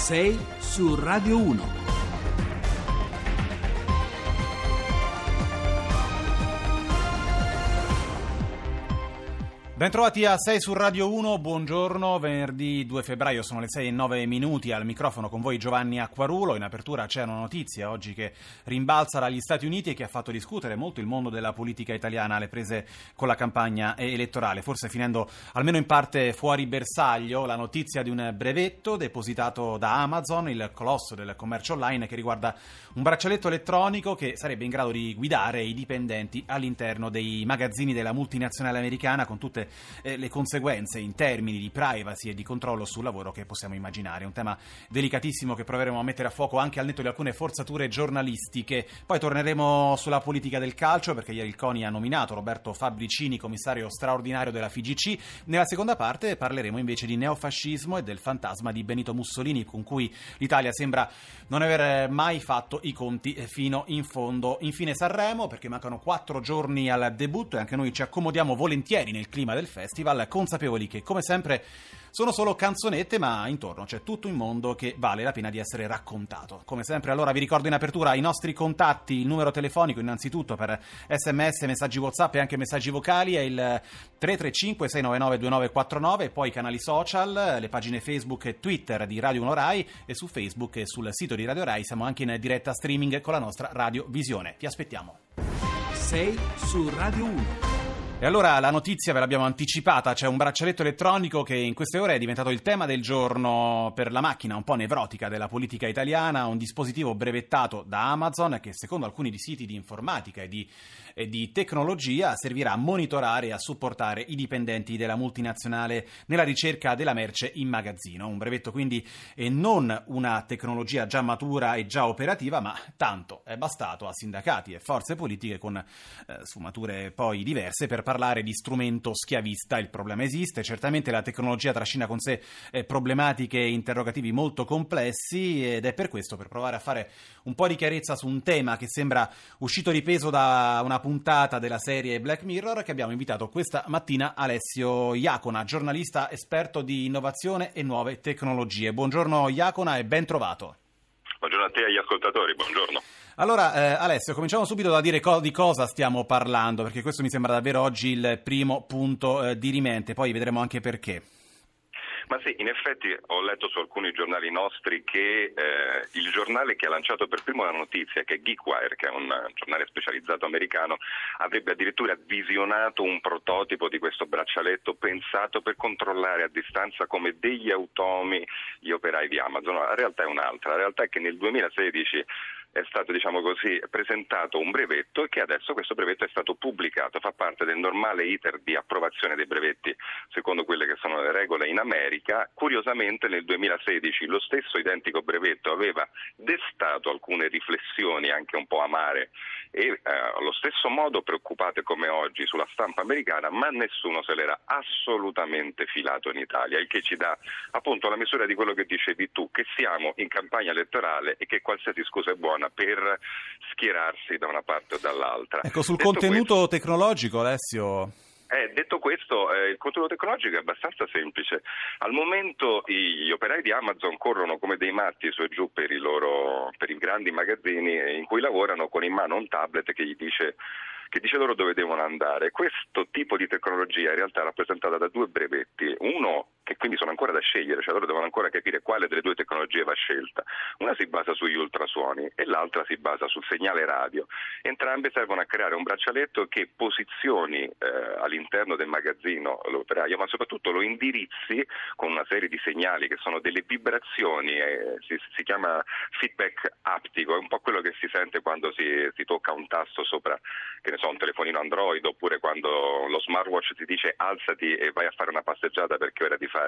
6 su Radio 1. Bentrovati a 6 su Radio 1, buongiorno, venerdì 2 febbraio sono le 6 e 9 minuti, al microfono con voi Giovanni Acquarulo, in apertura c'è una notizia oggi che rimbalza dagli Stati Uniti e che ha fatto discutere molto il mondo della politica italiana alle prese con la campagna elettorale, forse finendo almeno in parte fuori bersaglio la notizia di un brevetto depositato da Amazon, il colosso del commercio online, che riguarda un braccialetto elettronico che sarebbe in grado di guidare i dipendenti all'interno dei magazzini della multinazionale americana con tutte eh, le conseguenze in termini di privacy e di controllo sul lavoro che possiamo immaginare. Un tema delicatissimo che proveremo a mettere a fuoco anche al netto di alcune forzature giornalistiche. Poi torneremo sulla politica del calcio perché ieri il CONI ha nominato Roberto Fabricini commissario straordinario della FIGC. Nella seconda parte parleremo invece di neofascismo e del fantasma di Benito Mussolini con cui l'Italia sembra non aver mai fatto i conti fino in fondo. Infine Sanremo perché mancano quattro giorni al debutto e anche noi ci accomodiamo volentieri nel clima del del festival, consapevoli che come sempre sono solo canzonette, ma intorno c'è tutto un mondo che vale la pena di essere raccontato. Come sempre, allora vi ricordo in apertura i nostri contatti, il numero telefonico innanzitutto per sms, messaggi WhatsApp e anche messaggi vocali è il 335 699 2949, poi i canali social, le pagine Facebook e Twitter di Radio 1 Rai e su Facebook e sul sito di Radio Rai siamo anche in diretta streaming con la nostra Radio Visione. Ti aspettiamo. 6 su Radio 1. E allora la notizia ve l'abbiamo anticipata, c'è un braccialetto elettronico che in queste ore è diventato il tema del giorno per la macchina un po' nevrotica della politica italiana, un dispositivo brevettato da Amazon che secondo alcuni siti di informatica e di, di tecnologia servirà a monitorare e a supportare i dipendenti della multinazionale nella ricerca della merce in magazzino. Un brevetto quindi e non una tecnologia già matura e già operativa, ma tanto è bastato a sindacati e forze politiche con eh, sfumature poi diverse per parlare di strumento schiavista. Il problema esiste, certamente la tecnologia trascina con sé eh, problematiche e interrogativi molto complessi ed è per questo, per provare a fare un po' di chiarezza su un tema che sembra uscito di peso da una puntata della serie Black Mirror, che abbiamo invitato questa mattina Alessio Iacona, giornalista esperto di innovazione e nuove tecnologie. Buongiorno Iacona e ben trovato. Buongiorno a te e agli ascoltatori, buongiorno. Allora, eh, Alessio, cominciamo subito da dire co- di cosa stiamo parlando, perché questo mi sembra davvero oggi il primo punto eh, di rimente, poi vedremo anche perché. Ma sì, in effetti ho letto su alcuni giornali nostri che eh, il giornale che ha lanciato per primo la notizia, che è GeekWire, che è un giornale specializzato americano, avrebbe addirittura visionato un prototipo di questo braccialetto pensato per controllare a distanza come degli automi gli operai di Amazon. La realtà è un'altra, la realtà è che nel 2016 è stato diciamo così, presentato un brevetto e che adesso questo brevetto è stato pubblicato, fa parte del normale iter di approvazione dei brevetti secondo quelle che sono le regole in America. Curiosamente nel 2016 lo stesso identico brevetto aveva destato alcune riflessioni anche un po' amare e eh, allo stesso modo preoccupate come oggi sulla stampa americana, ma nessuno se l'era assolutamente filato in Italia, il che ci dà appunto la misura di quello che dicevi tu, che siamo in campagna elettorale e che qualsiasi scusa è buona per schierarsi da una parte o dall'altra. Ecco, sul Detto contenuto questo, tecnologico, Alessio. Eh, detto questo, eh, il contenuto tecnologico è abbastanza semplice. Al momento gli operai di Amazon corrono come dei matti su e giù per i, loro, per i grandi magazzini in cui lavorano con in mano un tablet che gli dice che dice loro dove devono andare. Questo tipo di tecnologia in realtà è rappresentata da due brevetti, uno che quindi sono ancora da scegliere, cioè loro devono ancora capire quale delle due tecnologie va scelta. Una si basa sugli ultrasuoni e l'altra si basa sul segnale radio. Entrambe servono a creare un braccialetto che posizioni eh, all'interno del magazzino l'operaio, ma soprattutto lo indirizzi con una serie di segnali che sono delle vibrazioni, eh, si, si, chiama feedback aptico, è un po' quello che si sente quando si, si tocca un tasto sopra, che ne so, un telefonino Android oppure quando lo smartwatch ti dice alzati e vai a fare una passeggiata perché ora di fare,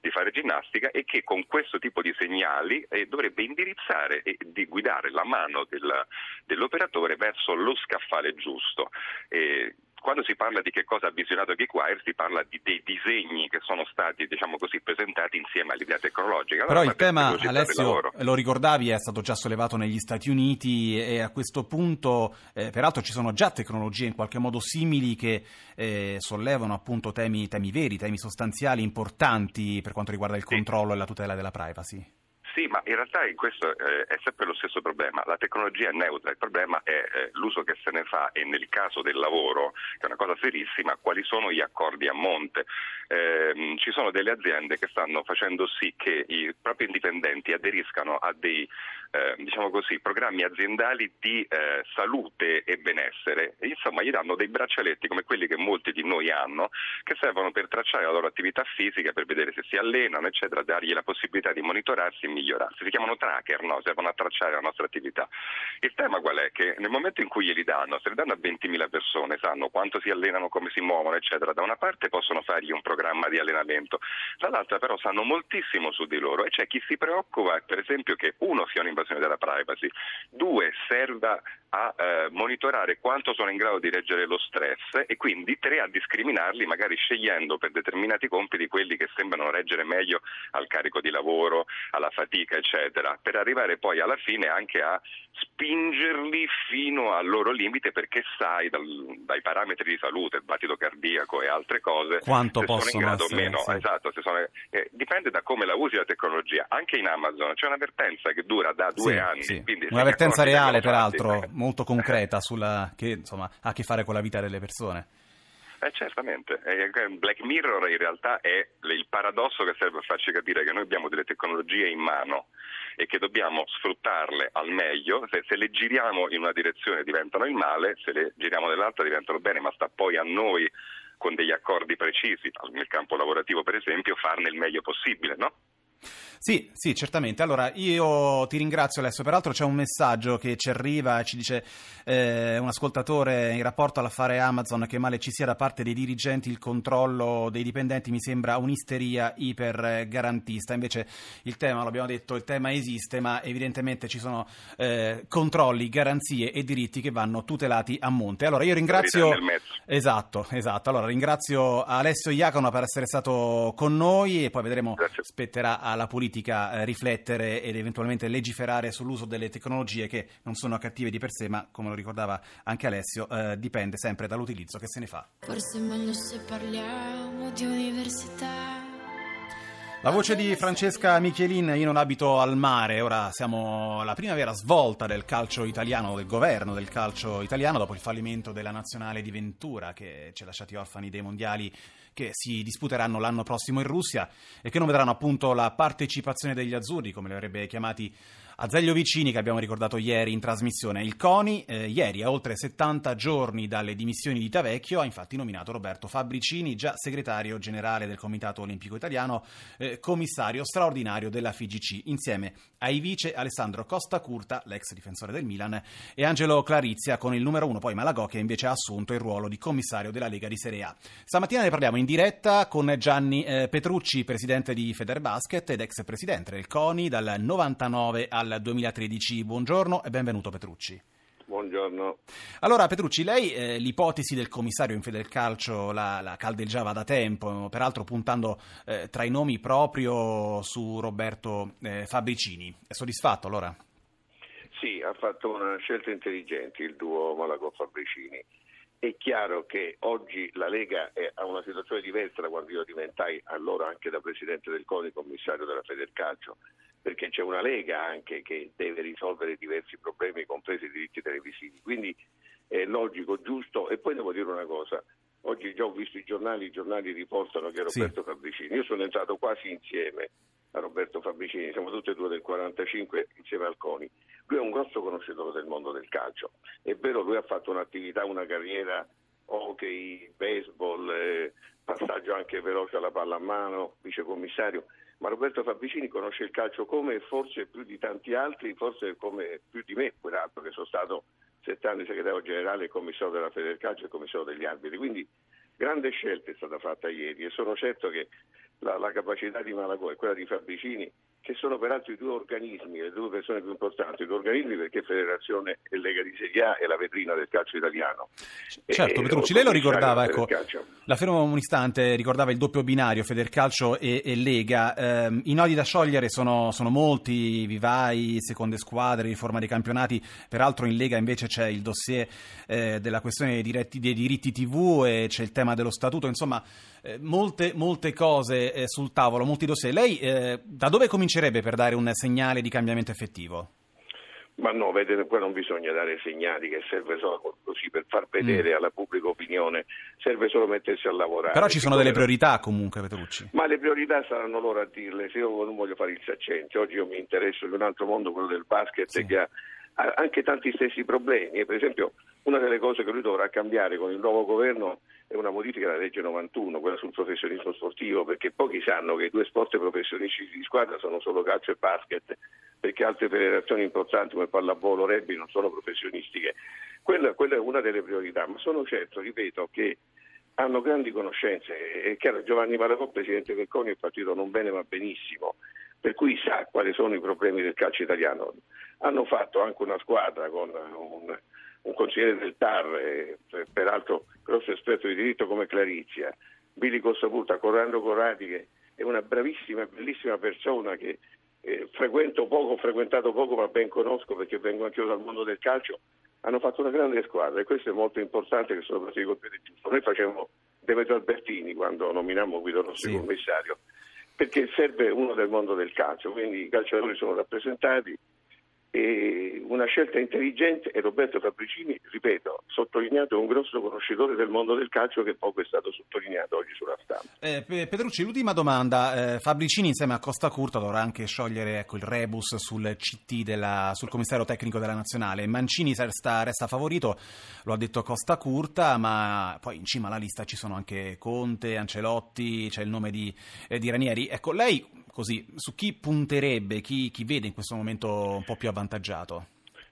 di fare ginnastica e che con questo tipo di segnali eh, dovrebbe indirizzare e di guidare la mano del, dell'operatore verso lo scaffale giusto. E quando si parla di che cosa ha visionato GeekWire si parla di, dei disegni che sono stati diciamo così, presentati insieme all'idea tecnologica. Però il tema, Alessio, lo ricordavi, è stato già sollevato negli Stati Uniti e a questo punto, eh, peraltro ci sono già tecnologie in qualche modo simili che eh, sollevano appunto temi, temi veri, temi sostanziali importanti per quanto riguarda il controllo sì. e la tutela della privacy. Sì, ma in realtà in questo eh, è sempre lo stesso problema. La tecnologia è neutra, il problema è eh, l'uso che se ne fa e nel caso del lavoro, che è una cosa serissima, quali sono gli accordi a monte. Eh, ci sono delle aziende che stanno facendo sì che i propri indipendenti aderiscano a dei eh, diciamo così, programmi aziendali di eh, salute e benessere. E, insomma, gli danno dei braccialetti come quelli che molti di noi hanno, che servono per tracciare la loro attività fisica, per vedere se si allenano, eccetera, dargli la possibilità di monitorarsi e migliorarsi. Si chiamano tracker, no? servono a tracciare la nostra attività. Il tema qual è? Che nel momento in cui glieli danno, se li danno a 20.000 persone, sanno quanto si allenano, come si muovono, eccetera, da una parte possono fargli un programma di allenamento, dall'altra però sanno moltissimo su di loro e c'è chi si preoccupa, per esempio, che uno sia un'invasione della privacy, due serva a eh, monitorare quanto sono in grado di reggere lo stress e quindi tre a discriminarli magari scegliendo per determinati compiti quelli che sembrano reggere meglio al carico di lavoro, alla fatica eccetera, per arrivare poi alla fine anche a spingerli fino al loro limite perché sai dal, dai parametri di salute, il battito cardiaco e altre cose quanto possono sono in grado essere, meno, sì. esatto, sono, eh, dipende da come la usi la tecnologia, anche in Amazon c'è un'avvertenza che dura da due Sì, anni, sì. ne accorgi reale, peraltro, molto concreta, sulla, che insomma, ha a che fare con la vita delle persone. Eh, certamente, Black Mirror in realtà è il paradosso che serve a farci capire che noi abbiamo delle tecnologie in mano e che dobbiamo sfruttarle al meglio, se, se le giriamo in una direzione diventano il male, se le giriamo nell'altra diventano bene, ma sta poi a noi con degli accordi precisi, nel campo lavorativo per esempio, farne il meglio possibile, no? Sì, sì, certamente. Allora, io ti ringrazio Alessio. Peraltro c'è un messaggio che ci arriva, ci dice eh, un ascoltatore in rapporto all'affare Amazon che male ci sia da parte dei dirigenti il controllo dei dipendenti mi sembra un'isteria ipergarantista. Invece il tema, l'abbiamo detto, il tema esiste, ma evidentemente ci sono eh, controlli, garanzie e diritti che vanno tutelati a monte. Allora, io ringrazio... Esatto, esatto. Allora, ringrazio Alessio Iacono per essere stato con noi e poi vedremo, Grazie. spetterà alla politica eh, riflettere ed eventualmente legiferare sull'uso delle tecnologie che non sono cattive di per sé, ma come lo ricordava anche Alessio, eh, dipende sempre dall'utilizzo che se ne fa. Forse è meglio se parliamo di università. La voce di Francesca Michelin, io non abito al mare, ora siamo alla prima vera svolta del calcio italiano, del governo del calcio italiano, dopo il fallimento della nazionale di Ventura che ci ha lasciati orfani dei mondiali che si disputeranno l'anno prossimo in Russia e che non vedranno appunto la partecipazione degli azzurri, come li avrebbe chiamati Azeglio Vicini che abbiamo ricordato ieri in trasmissione. Il CONI eh, ieri, a oltre 70 giorni dalle dimissioni di Tavecchio, ha infatti nominato Roberto Fabricini, già segretario generale del Comitato Olimpico Italiano, eh, commissario straordinario della FIGC, insieme ai vice Alessandro Costa Curta, l'ex difensore del Milan, e Angelo Clarizia con il numero uno, poi Malagò che invece ha assunto il ruolo di commissario della Lega di Serie A. Stamattina ne parliamo in diretta con Gianni eh, Petrucci, presidente di Federbasket ed ex presidente del CONI dal 99 al 2013. Buongiorno e benvenuto Petrucci. Buongiorno. Allora Petrucci, lei eh, l'ipotesi del commissario in Federcalcio la, la caldeggiava da tempo, peraltro puntando eh, tra i nomi proprio su Roberto eh, Fabricini. È soddisfatto allora? Sì, ha fatto una scelta intelligente il duo Malago-Fabricini. È chiaro che oggi la Lega è a una situazione diversa da quando io diventai allora anche da Presidente del CONI, commissario della Federcalcio, perché c'è una Lega anche che deve risolvere diversi problemi, compresi i diritti televisivi. Quindi è logico, giusto. E poi devo dire una cosa, oggi già ho visto i giornali, i giornali riportano che Sì. Roberto Fabricini, io sono entrato quasi insieme a Roberto Fabricini, siamo tutti e due del 45 insieme al CONI. Lui è un grosso conoscitore del mondo del calcio. È vero, lui ha fatto un'attività, una carriera hockey, baseball, eh, passaggio anche veloce alla palla a mano, vicecommissario, ma Roberto Fabricini conosce il calcio come forse più di tanti altri, forse come più di me, peraltro che sono stato sette anni segretario generale e commissario della Federcalcio e commissario degli arbitri. Quindi grande scelta è stata fatta ieri e sono certo che la, la capacità di Malagò e quella di Fabricini, che sono peraltro i due organismi, le due persone più importanti, i due organismi perché Federazione e Lega di Serie A è la vetrina del calcio italiano. Certo, E- Petrucci, o lei lo ricordava, ecco, la fermo un istante, ricordava il doppio binario Federcalcio e, e Lega. Ehm, I nodi da sciogliere sono, sono molti, vivai, seconde squadre, riforma dei campionati. Peraltro in Lega invece c'è il dossier eh, della questione dei diritti, dei diritti TV e c'è il tema dello statuto. Insomma, eh, molte, molte cose eh, sul tavolo, molti dossier. Lei eh, da dove comincerebbe per dare un segnale di cambiamento effettivo? Ma no, vedete, qua non bisogna dare segnali che serve solo così per far vedere mm. alla pubblica opinione, serve solo mettersi a lavorare. Però ci sono delle priorità comunque, Petrucci. Ma le priorità saranno loro a dirle, se io non voglio fare il saccente, oggi io mi interesso di un altro mondo, quello del basket, sì. che ha anche tanti stessi problemi. Per esempio, una delle cose che lui dovrà cambiare con il nuovo governo è una modifica della legge 91, quella sul professionismo sportivo, perché pochi sanno che i due sport professionistici di squadra sono solo calcio e basket, perché altre federazioni importanti come pallavolo, rugby non sono professionistiche. Quella, quella, è una delle priorità, ma sono certo, ripeto, che hanno grandi conoscenze. È chiaro, Giovanni Malagò, presidente del CONI, è partito non bene ma benissimo, per cui sa quali sono i problemi del calcio italiano. Hanno fatto anche una squadra con un, un consigliere del TAR, eh, peraltro grosso esperto di diritto come Clarizia, Billy Costaputa, Corrado Corradi, che è una bravissima, bellissima persona che eh, frequento poco, ho frequentato poco, ma ben conosco perché vengo anche io dal mondo del calcio, hanno fatto una grande squadra e questo è molto importante che sono partiti col piede giusto. Noi facevamo Demetrio Albertini quando nominammo Guido Rossi sì. commissario perché serve uno del mondo del calcio, quindi i calciatori sono rappresentati e una scelta intelligente e Roberto Fabricini, ripeto, sottolineato un grosso conoscitore del mondo del calcio che poco è stato sottolineato oggi sulla stampa. Eh, Petrucci, l'ultima domanda, eh, Fabricini insieme a Costa Curta dovrà anche sciogliere ecco, il rebus sul CT, della, sul commissario tecnico della nazionale, Mancini resta, resta, favorito, lo ha detto Costa Curta, ma poi in cima alla lista ci sono anche Conte, Ancelotti, c'è il nome di, eh, di Ranieri. Ecco, lei così, su chi punterebbe, chi, chi vede in questo momento un po' più avvantaggiato?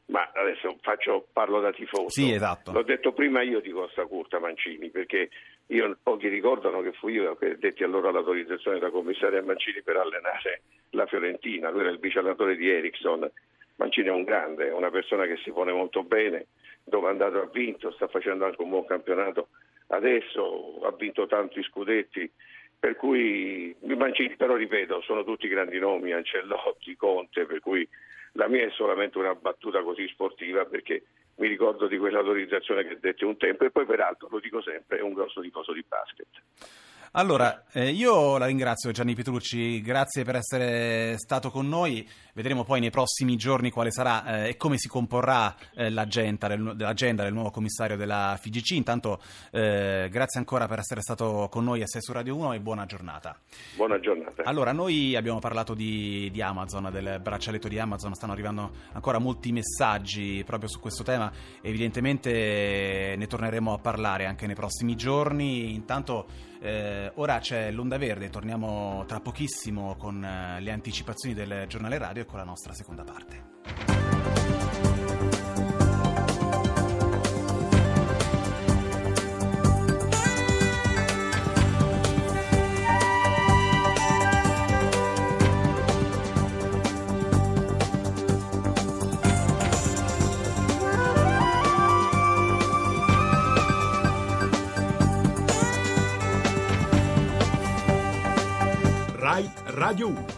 Ma adesso faccio, parlo da tifoso. Sì, esatto. L'ho detto prima io di Costa Curta Mancini, perché io, pochi ricordano che fu io che detti allora l'autorizzazione da commissario Mancini per allenare la Fiorentina. Lui era il vice allenatore di Ericsson. Mancini è un grande, è una persona che si pone molto bene, dove è andato ha vinto, sta facendo anche un buon campionato. Adesso ha vinto tanti scudetti per cui Mancini, però ripeto, sono tutti grandi nomi, Ancellotti, Conte, per cui la mia è solamente una battuta così sportiva perché mi ricordo di quell'autorizzazione che dette un tempo e poi peraltro, lo dico sempre, è un grosso tifoso di basket. Allora, eh, io la ringrazio Gianni Petrucci, grazie per essere stato con noi. Vedremo poi nei prossimi giorni quale sarà eh, e come si comporrà eh, l'agenda, del, l'agenda, del, nuovo commissario della FIGC. Intanto eh, grazie ancora per essere stato con noi a 6 su Radio 1 e buona giornata. Buona giornata. Allora, noi abbiamo parlato di, di Amazon, del braccialetto di Amazon, stanno arrivando ancora molti messaggi proprio su questo tema. Evidentemente ne torneremo a parlare anche nei prossimi giorni. Intanto eh, ora c'è l'onda verde, torniamo tra pochissimo con eh, le anticipazioni del giornale radio e con la nostra seconda parte. Radio 1.